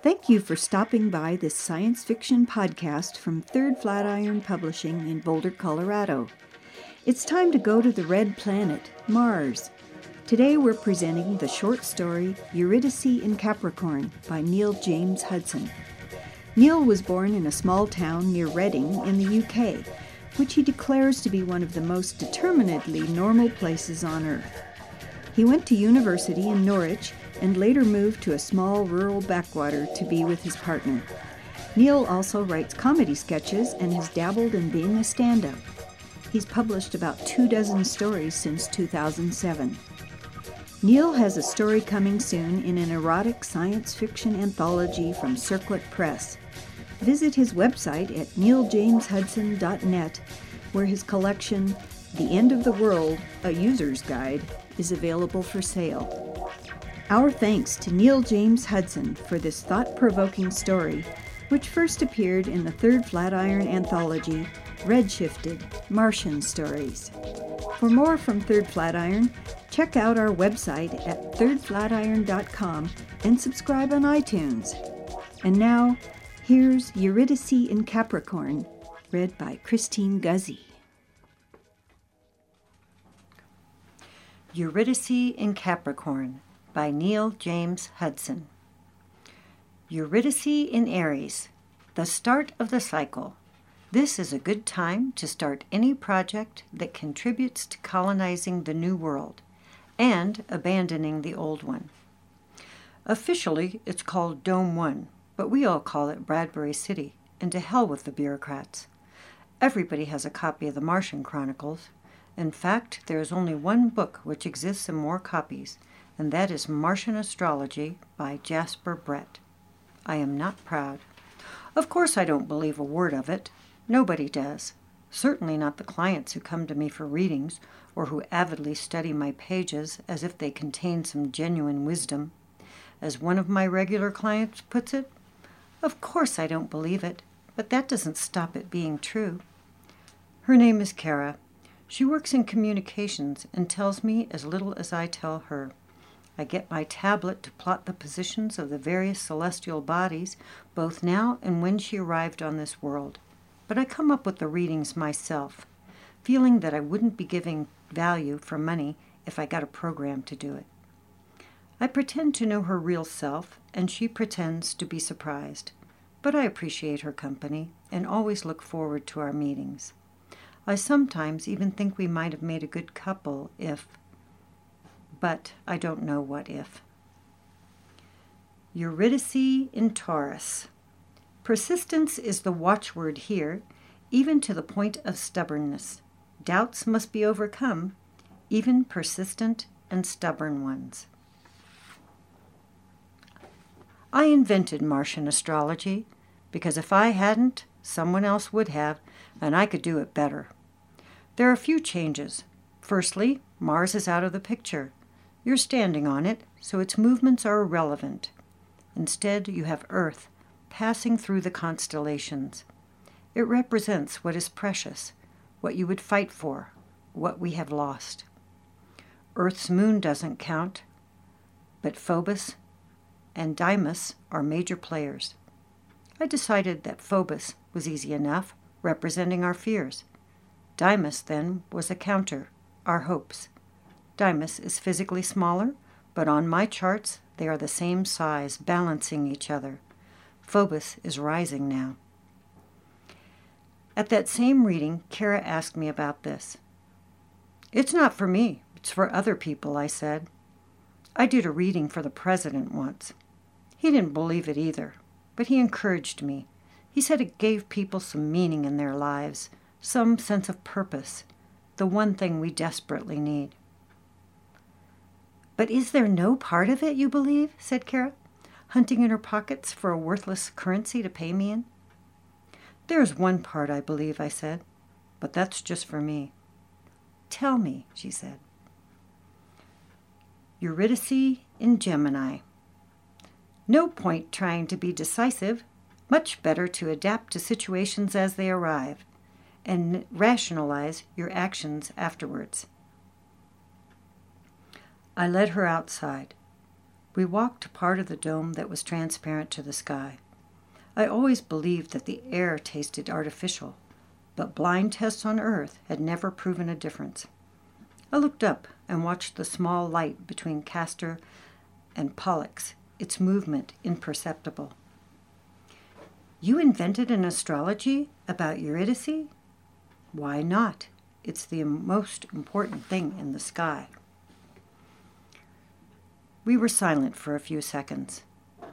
Thank you for stopping by this science fiction podcast from Third Flatiron Publishing in Boulder, Colorado. It's time to go to the red planet, Mars. Today we're presenting the short story Eurydice in Capricorn by Neil James Hudson. Neil was born in a small town near Reading in the UK, which he declares to be one of the most determinedly normal places on Earth. He went to university in Norwich and later moved to a small rural backwater to be with his partner. Neil also writes comedy sketches and has dabbled in being a stand up. He's published about two dozen stories since 2007. Neil has a story coming soon in an erotic science fiction anthology from Circlet Press. Visit his website at neiljameshudson.net, where his collection, The End of the World, a User's Guide, is available for sale. Our thanks to Neil James Hudson for this thought provoking story, which first appeared in the Third Flatiron anthology, Redshifted Martian Stories. For more from Third Flatiron, check out our website at thirdflatiron.com and subscribe on iTunes. And now, here's Eurydice in Capricorn, read by Christine Guzy. Eurydice in Capricorn by Neil James Hudson. Eurydice in Aries, the start of the cycle. This is a good time to start any project that contributes to colonizing the new world and abandoning the old one. Officially, it's called Dome 1, but we all call it Bradbury City, and to hell with the bureaucrats. Everybody has a copy of the Martian Chronicles. In fact, there is only one book which exists in more copies, and that is Martian Astrology by Jasper Brett. I am not proud. Of course, I don't believe a word of it. Nobody does. Certainly not the clients who come to me for readings or who avidly study my pages as if they contain some genuine wisdom. As one of my regular clients puts it, of course I don't believe it, but that doesn't stop it being true. Her name is Kara. She works in communications and tells me as little as I tell her. I get my tablet to plot the positions of the various celestial bodies, both now and when she arrived on this world. But I come up with the readings myself, feeling that I wouldn't be giving value for money if I got a program to do it. I pretend to know her real self, and she pretends to be surprised. But I appreciate her company and always look forward to our meetings. I sometimes even think we might have made a good couple if, but I don't know what if. Eurydice in Taurus. Persistence is the watchword here, even to the point of stubbornness. Doubts must be overcome, even persistent and stubborn ones. I invented Martian astrology because if I hadn't, someone else would have, and I could do it better. There are a few changes. Firstly, Mars is out of the picture. You're standing on it, so its movements are irrelevant. Instead, you have Earth passing through the constellations. It represents what is precious, what you would fight for, what we have lost. Earth's moon doesn't count, but Phobos and Deimos are major players. I decided that Phobos was easy enough, representing our fears. Deimos, then, was a counter, our hopes. Deimos is physically smaller, but on my charts they are the same size, balancing each other. Phobos is rising now. At that same reading, Kara asked me about this. It's not for me, it's for other people, I said. I did a reading for the president once. He didn't believe it either, but he encouraged me. He said it gave people some meaning in their lives, some sense of purpose, the one thing we desperately need. But is there no part of it you believe? said Kara, hunting in her pockets for a worthless currency to pay me in. There's one part I believe, I said, but that's just for me. Tell me, she said. Eurydice in Gemini. No point trying to be decisive. Much better to adapt to situations as they arrive and rationalize your actions afterwards. I led her outside. We walked to part of the dome that was transparent to the sky. I always believed that the air tasted artificial, but blind tests on Earth had never proven a difference. I looked up and watched the small light between Castor and Pollux, its movement imperceptible. You invented an astrology about Eurydice? Why not? It's the most important thing in the sky. We were silent for a few seconds,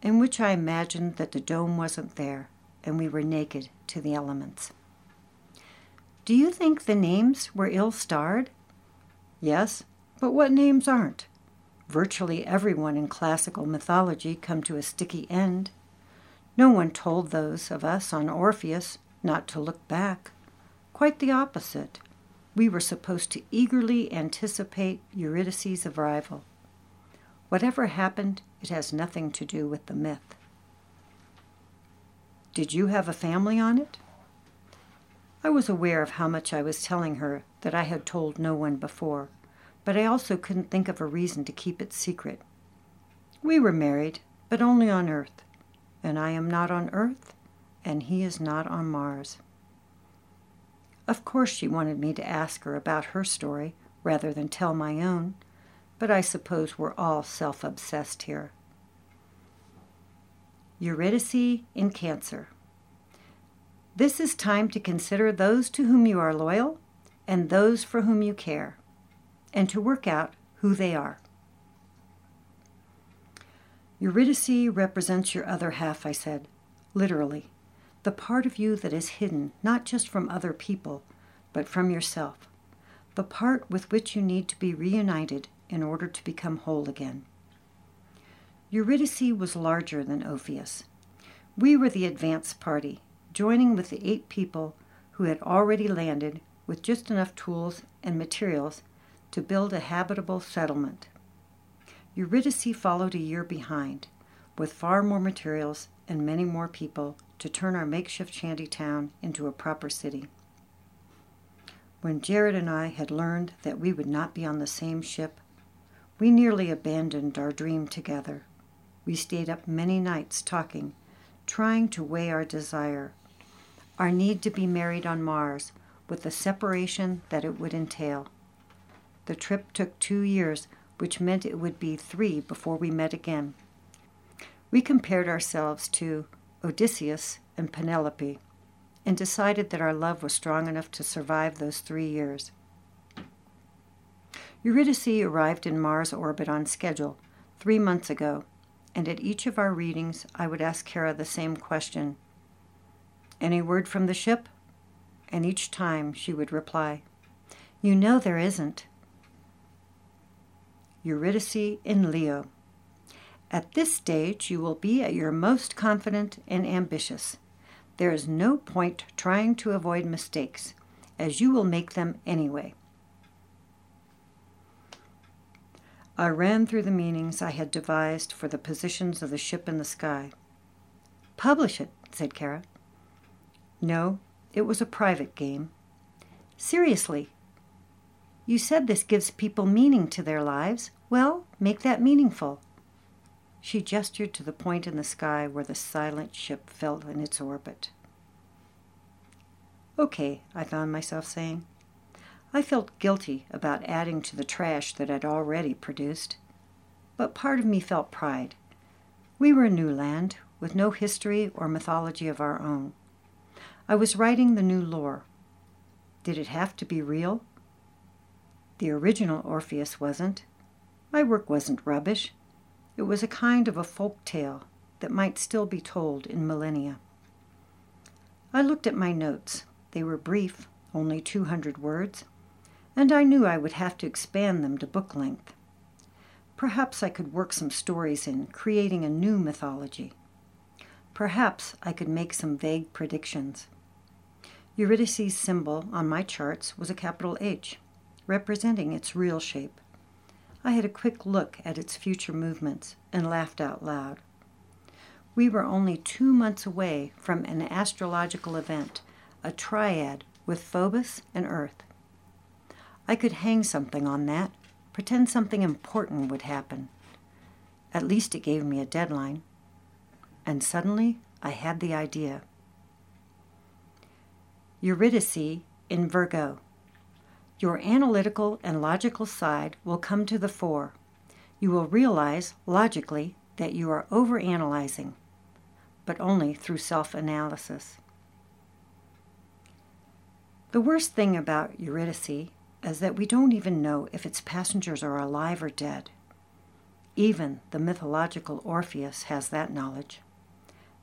in which I imagined that the dome wasn't there and we were naked to the elements. Do you think the names were ill starred? Yes, but what names aren't? Virtually everyone in classical mythology come to a sticky end. No one told those of us on Orpheus not to look back. Quite the opposite. We were supposed to eagerly anticipate Eurydice's arrival. Whatever happened, it has nothing to do with the myth. Did you have a family on it? I was aware of how much I was telling her that I had told no one before, but I also couldn't think of a reason to keep it secret. We were married, but only on Earth, and I am not on Earth, and he is not on Mars. Of course, she wanted me to ask her about her story rather than tell my own, but I suppose we're all self obsessed here. Eurydice in Cancer. This is time to consider those to whom you are loyal and those for whom you care, and to work out who they are. Eurydice represents your other half, I said, literally, the part of you that is hidden not just from other people, but from yourself, the part with which you need to be reunited in order to become whole again. Eurydice was larger than Orpheus. We were the advance party, joining with the eight people who had already landed with just enough tools and materials to build a habitable settlement. Eurydice followed a year behind, with far more materials and many more people to turn our makeshift shanty town into a proper city. When Jared and I had learned that we would not be on the same ship, we nearly abandoned our dream together. We stayed up many nights talking, trying to weigh our desire, our need to be married on Mars, with the separation that it would entail. The trip took two years, which meant it would be three before we met again. We compared ourselves to Odysseus and Penelope and decided that our love was strong enough to survive those three years. Eurydice arrived in Mars orbit on schedule three months ago, and at each of our readings I would ask Kara the same question Any word from the ship? And each time she would reply, You know there isn't. Eurydice in Leo. At this stage, you will be at your most confident and ambitious. There is no point trying to avoid mistakes, as you will make them anyway. I ran through the meanings I had devised for the positions of the ship in the sky. Publish it, said Kara. No, it was a private game. Seriously. You said this gives people meaning to their lives. Well, make that meaningful. She gestured to the point in the sky where the silent ship fell in its orbit. Okay, I found myself saying. I felt guilty about adding to the trash that I'd already produced, but part of me felt pride. We were a new land with no history or mythology of our own. I was writing the new lore. Did it have to be real? The original Orpheus wasn't. My work wasn't rubbish. It was a kind of a folk tale that might still be told in millennia. I looked at my notes. They were brief, only 200 words and I knew I would have to expand them to book length. Perhaps I could work some stories in, creating a new mythology. Perhaps I could make some vague predictions. Eurydice's symbol on my charts was a capital H, representing its real shape. I had a quick look at its future movements and laughed out loud. We were only two months away from an astrological event, a triad with Phobos and Earth. I could hang something on that, pretend something important would happen. At least it gave me a deadline. And suddenly I had the idea. Eurydice in Virgo. Your analytical and logical side will come to the fore. You will realize, logically, that you are overanalyzing, but only through self analysis. The worst thing about Eurydice is that we don't even know if its passengers are alive or dead. Even the mythological Orpheus has that knowledge.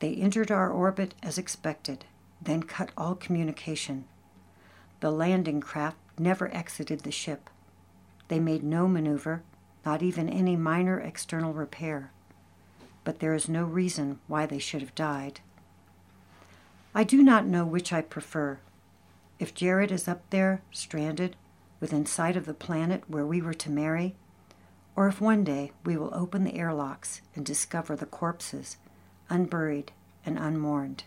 They entered our orbit as expected, then cut all communication. The landing craft never exited the ship. They made no maneuver, not even any minor external repair. But there is no reason why they should have died. I do not know which I prefer. If Jared is up there, stranded, within sight of the planet where we were to marry, or if one day we will open the airlocks and discover the corpses, unburied and unmourned.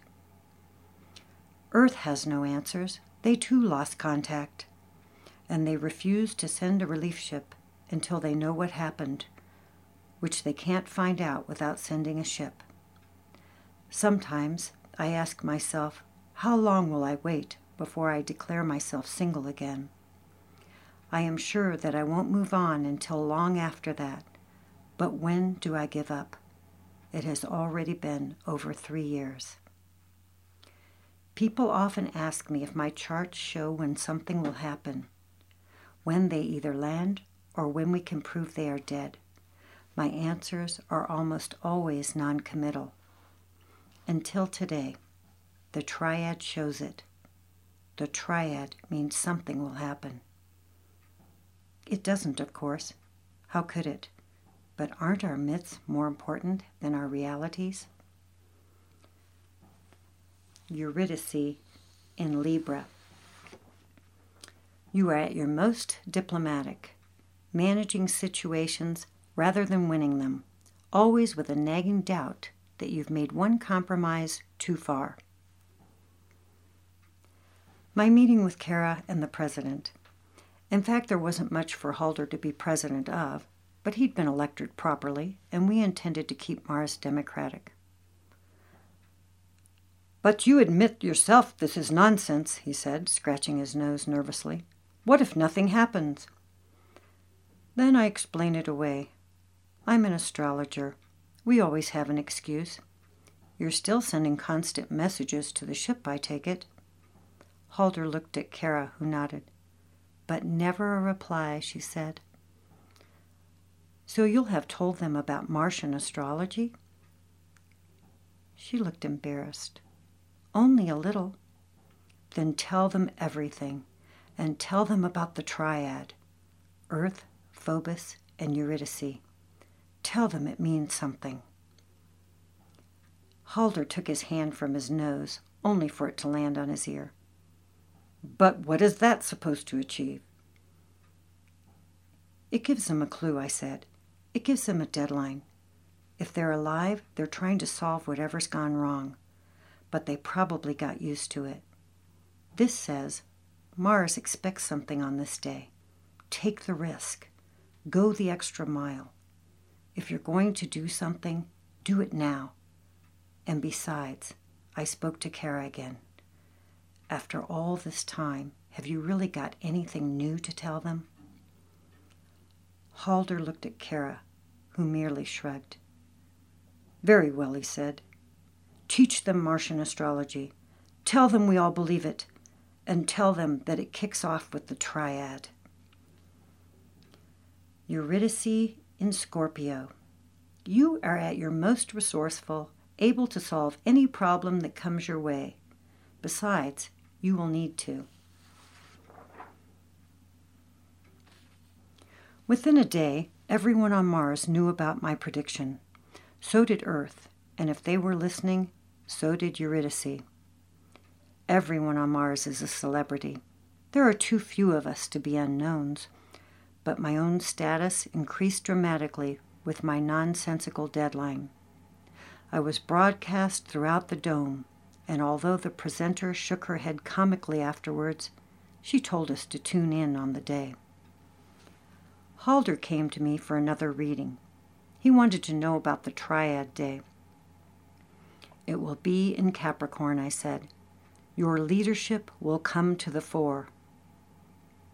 Earth has no answers. They too lost contact, and they refuse to send a relief ship until they know what happened, which they can't find out without sending a ship. Sometimes I ask myself, how long will I wait before I declare myself single again? I am sure that I won't move on until long after that. But when do I give up? It has already been over three years. People often ask me if my charts show when something will happen, when they either land or when we can prove they are dead. My answers are almost always non committal. Until today, the triad shows it. The triad means something will happen. It doesn't, of course. How could it? But aren't our myths more important than our realities? Eurydice in Libra. You are at your most diplomatic, managing situations rather than winning them, always with a nagging doubt that you've made one compromise too far. My meeting with Kara and the president. In fact, there wasn't much for Halder to be president of, but he'd been elected properly, and we intended to keep Mars democratic. But you admit yourself this is nonsense, he said, scratching his nose nervously. What if nothing happens? Then I explain it away. I'm an astrologer. We always have an excuse. You're still sending constant messages to the ship, I take it. Halder looked at Kara, who nodded but never a reply, she said. So you'll have told them about Martian astrology? She looked embarrassed. Only a little. Then tell them everything, and tell them about the triad Earth, Phobos, and Eurydice. Tell them it means something. Halder took his hand from his nose, only for it to land on his ear. But what is that supposed to achieve? It gives them a clue, I said. It gives them a deadline. If they're alive, they're trying to solve whatever's gone wrong, but they probably got used to it. This says Mars expects something on this day. Take the risk. Go the extra mile. If you're going to do something, do it now. And besides, I spoke to Kara again. After all this time, have you really got anything new to tell them? Halder looked at Kara, who merely shrugged. Very well, he said. Teach them Martian astrology. Tell them we all believe it, and tell them that it kicks off with the triad. Eurydice in Scorpio. You are at your most resourceful, able to solve any problem that comes your way. Besides, you will need to. Within a day, everyone on Mars knew about my prediction. So did Earth, and if they were listening, so did Eurydice. Everyone on Mars is a celebrity. There are too few of us to be unknowns, but my own status increased dramatically with my nonsensical deadline. I was broadcast throughout the dome, and although the presenter shook her head comically afterwards, she told us to tune in on the day. Halder came to me for another reading. He wanted to know about the Triad Day. It will be in Capricorn, I said. Your leadership will come to the fore.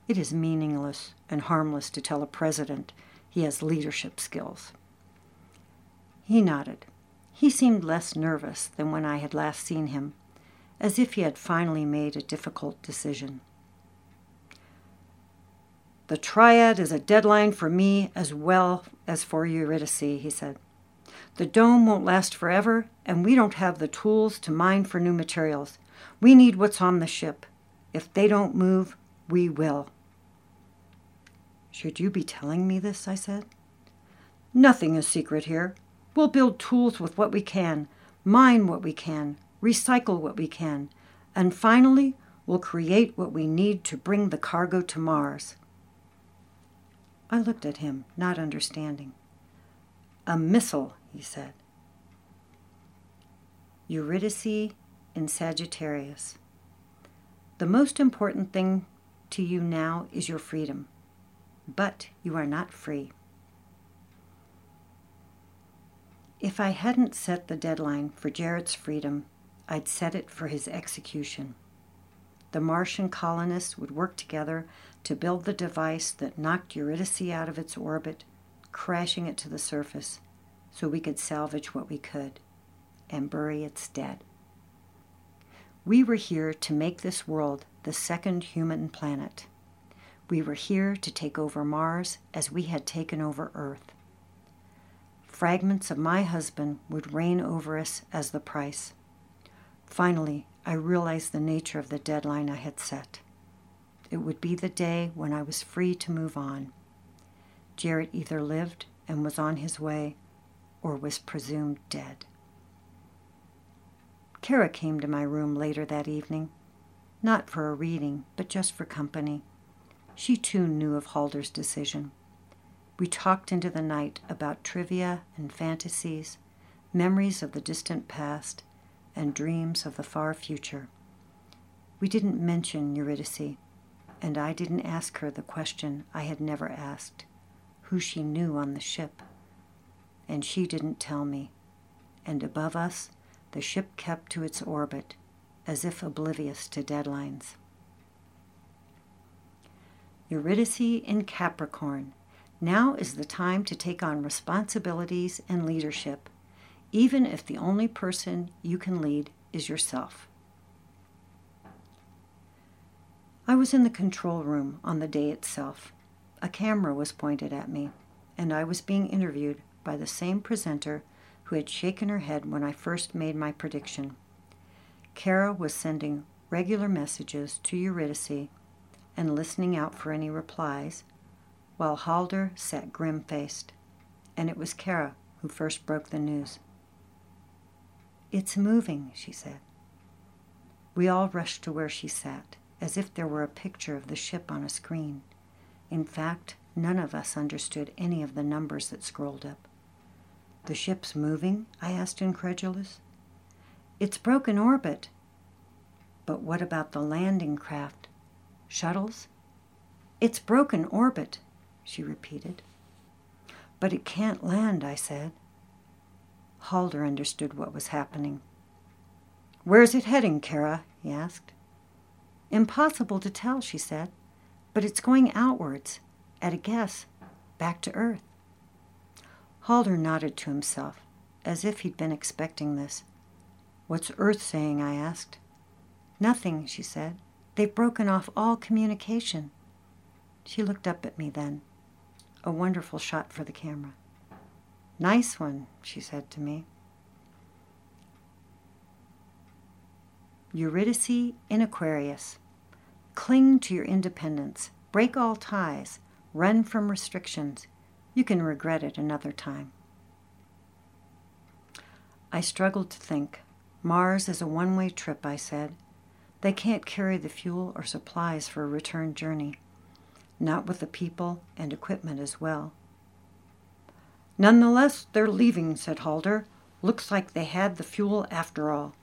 It is meaningless and harmless to tell a president he has leadership skills. He nodded. He seemed less nervous than when I had last seen him, as if he had finally made a difficult decision. The triad is a deadline for me as well as for Eurydice, he said. The dome won't last forever, and we don't have the tools to mine for new materials. We need what's on the ship. If they don't move, we will. Should you be telling me this? I said. Nothing is secret here. We'll build tools with what we can, mine what we can, recycle what we can, and finally, we'll create what we need to bring the cargo to Mars. I looked at him, not understanding. A missile, he said. Eurydice in Sagittarius. The most important thing to you now is your freedom, but you are not free. If I hadn't set the deadline for Jared's freedom, I'd set it for his execution the Martian colonists would work together to build the device that knocked Eurydice out of its orbit, crashing it to the surface, so we could salvage what we could and bury its dead. We were here to make this world the second human planet. We were here to take over Mars as we had taken over Earth. Fragments of my husband would reign over us as the price. Finally, I realized the nature of the deadline I had set. It would be the day when I was free to move on. Jared either lived and was on his way or was presumed dead. Kara came to my room later that evening, not for a reading, but just for company. She too knew of Halder's decision. We talked into the night about trivia and fantasies, memories of the distant past, and dreams of the far future. We didn't mention Eurydice, and I didn't ask her the question I had never asked who she knew on the ship. And she didn't tell me. And above us, the ship kept to its orbit, as if oblivious to deadlines. Eurydice in Capricorn. Now is the time to take on responsibilities and leadership even if the only person you can lead is yourself. I was in the control room on the day itself. A camera was pointed at me, and I was being interviewed by the same presenter who had shaken her head when I first made my prediction. Kara was sending regular messages to Eurydice and listening out for any replies, while Halder sat grim faced, and it was Kara who first broke the news. It's moving, she said. We all rushed to where she sat, as if there were a picture of the ship on a screen. In fact, none of us understood any of the numbers that scrolled up. The ship's moving? I asked, incredulous. It's broken orbit. But what about the landing craft? Shuttles? It's broken orbit, she repeated. But it can't land, I said. Halder understood what was happening. Where's it heading, Kara? he asked. Impossible to tell, she said, but it's going outwards, at a guess, back to Earth. Halder nodded to himself, as if he'd been expecting this. What's Earth saying? I asked. Nothing, she said. They've broken off all communication. She looked up at me then. A wonderful shot for the camera. Nice one, she said to me. Eurydice in Aquarius. Cling to your independence. Break all ties. Run from restrictions. You can regret it another time. I struggled to think. Mars is a one way trip, I said. They can't carry the fuel or supplies for a return journey, not with the people and equipment as well. Nonetheless, they're leaving, said Halder. Looks like they had the fuel after all.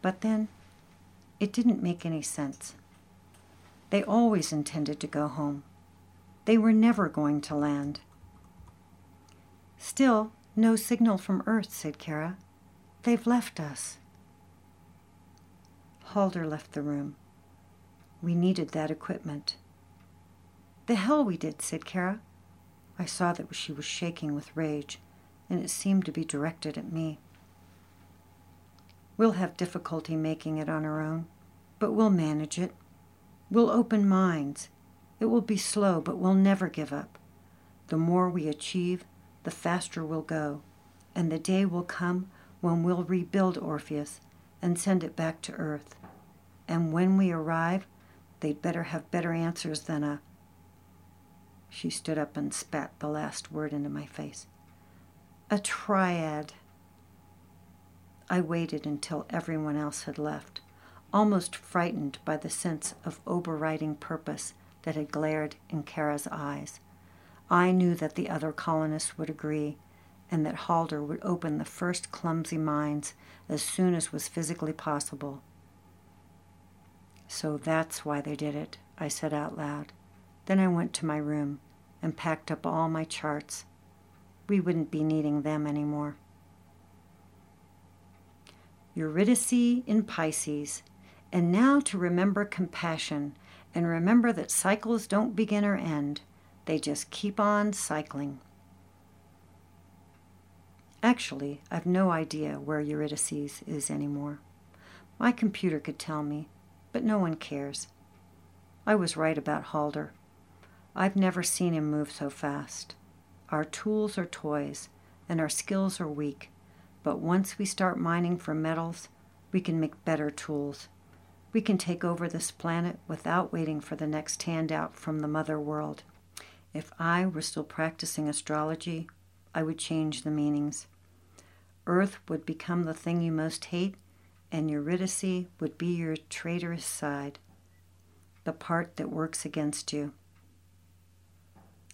But then, it didn't make any sense. They always intended to go home. They were never going to land. Still, no signal from Earth, said Kara. They've left us. Halder left the room. We needed that equipment. The hell we did, said Kara. I saw that she was shaking with rage, and it seemed to be directed at me. We'll have difficulty making it on our own, but we'll manage it. We'll open minds. It will be slow, but we'll never give up. The more we achieve, the faster we'll go, and the day will come when we'll rebuild Orpheus and send it back to Earth. And when we arrive, they'd better have better answers than a. She stood up and spat the last word into my face. A triad. I waited until everyone else had left, almost frightened by the sense of overriding purpose that had glared in Kara's eyes. I knew that the other colonists would agree and that Halder would open the first clumsy mines as soon as was physically possible. So that's why they did it, I said out loud. Then I went to my room and packed up all my charts. We wouldn't be needing them anymore. Eurydice in Pisces. And now to remember compassion and remember that cycles don't begin or end, they just keep on cycling. Actually, I've no idea where Eurydice is anymore. My computer could tell me, but no one cares. I was right about Halder. I've never seen him move so fast. Our tools are toys, and our skills are weak, but once we start mining for metals, we can make better tools. We can take over this planet without waiting for the next handout from the mother world. If I were still practicing astrology, I would change the meanings. Earth would become the thing you most hate, and Eurydice would be your traitorous side, the part that works against you.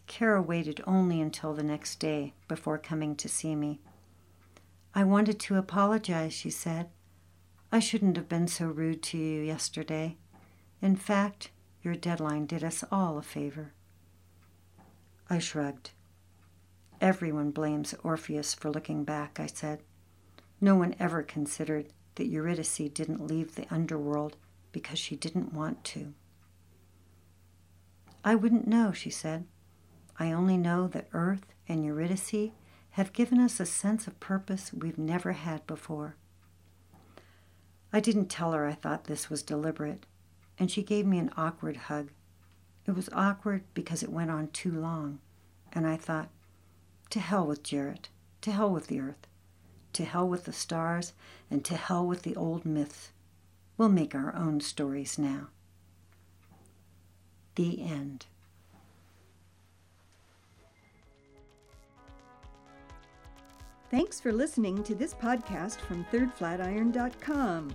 Kara waited only until the next day before coming to see me. I wanted to apologize, she said. I shouldn't have been so rude to you yesterday. In fact, your deadline did us all a favor. I shrugged. Everyone blames Orpheus for looking back, I said. No one ever considered that Eurydice didn't leave the underworld because she didn't want to. I wouldn't know, she said. I only know that Earth and Eurydice have given us a sense of purpose we've never had before. I didn't tell her I thought this was deliberate, and she gave me an awkward hug. It was awkward because it went on too long, and I thought, to hell with Jared. To hell with the earth. To hell with the stars. And to hell with the old myths. We'll make our own stories now. The end. Thanks for listening to this podcast from thirdflatiron.com.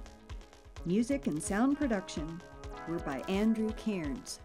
Music and sound production were by Andrew Cairns.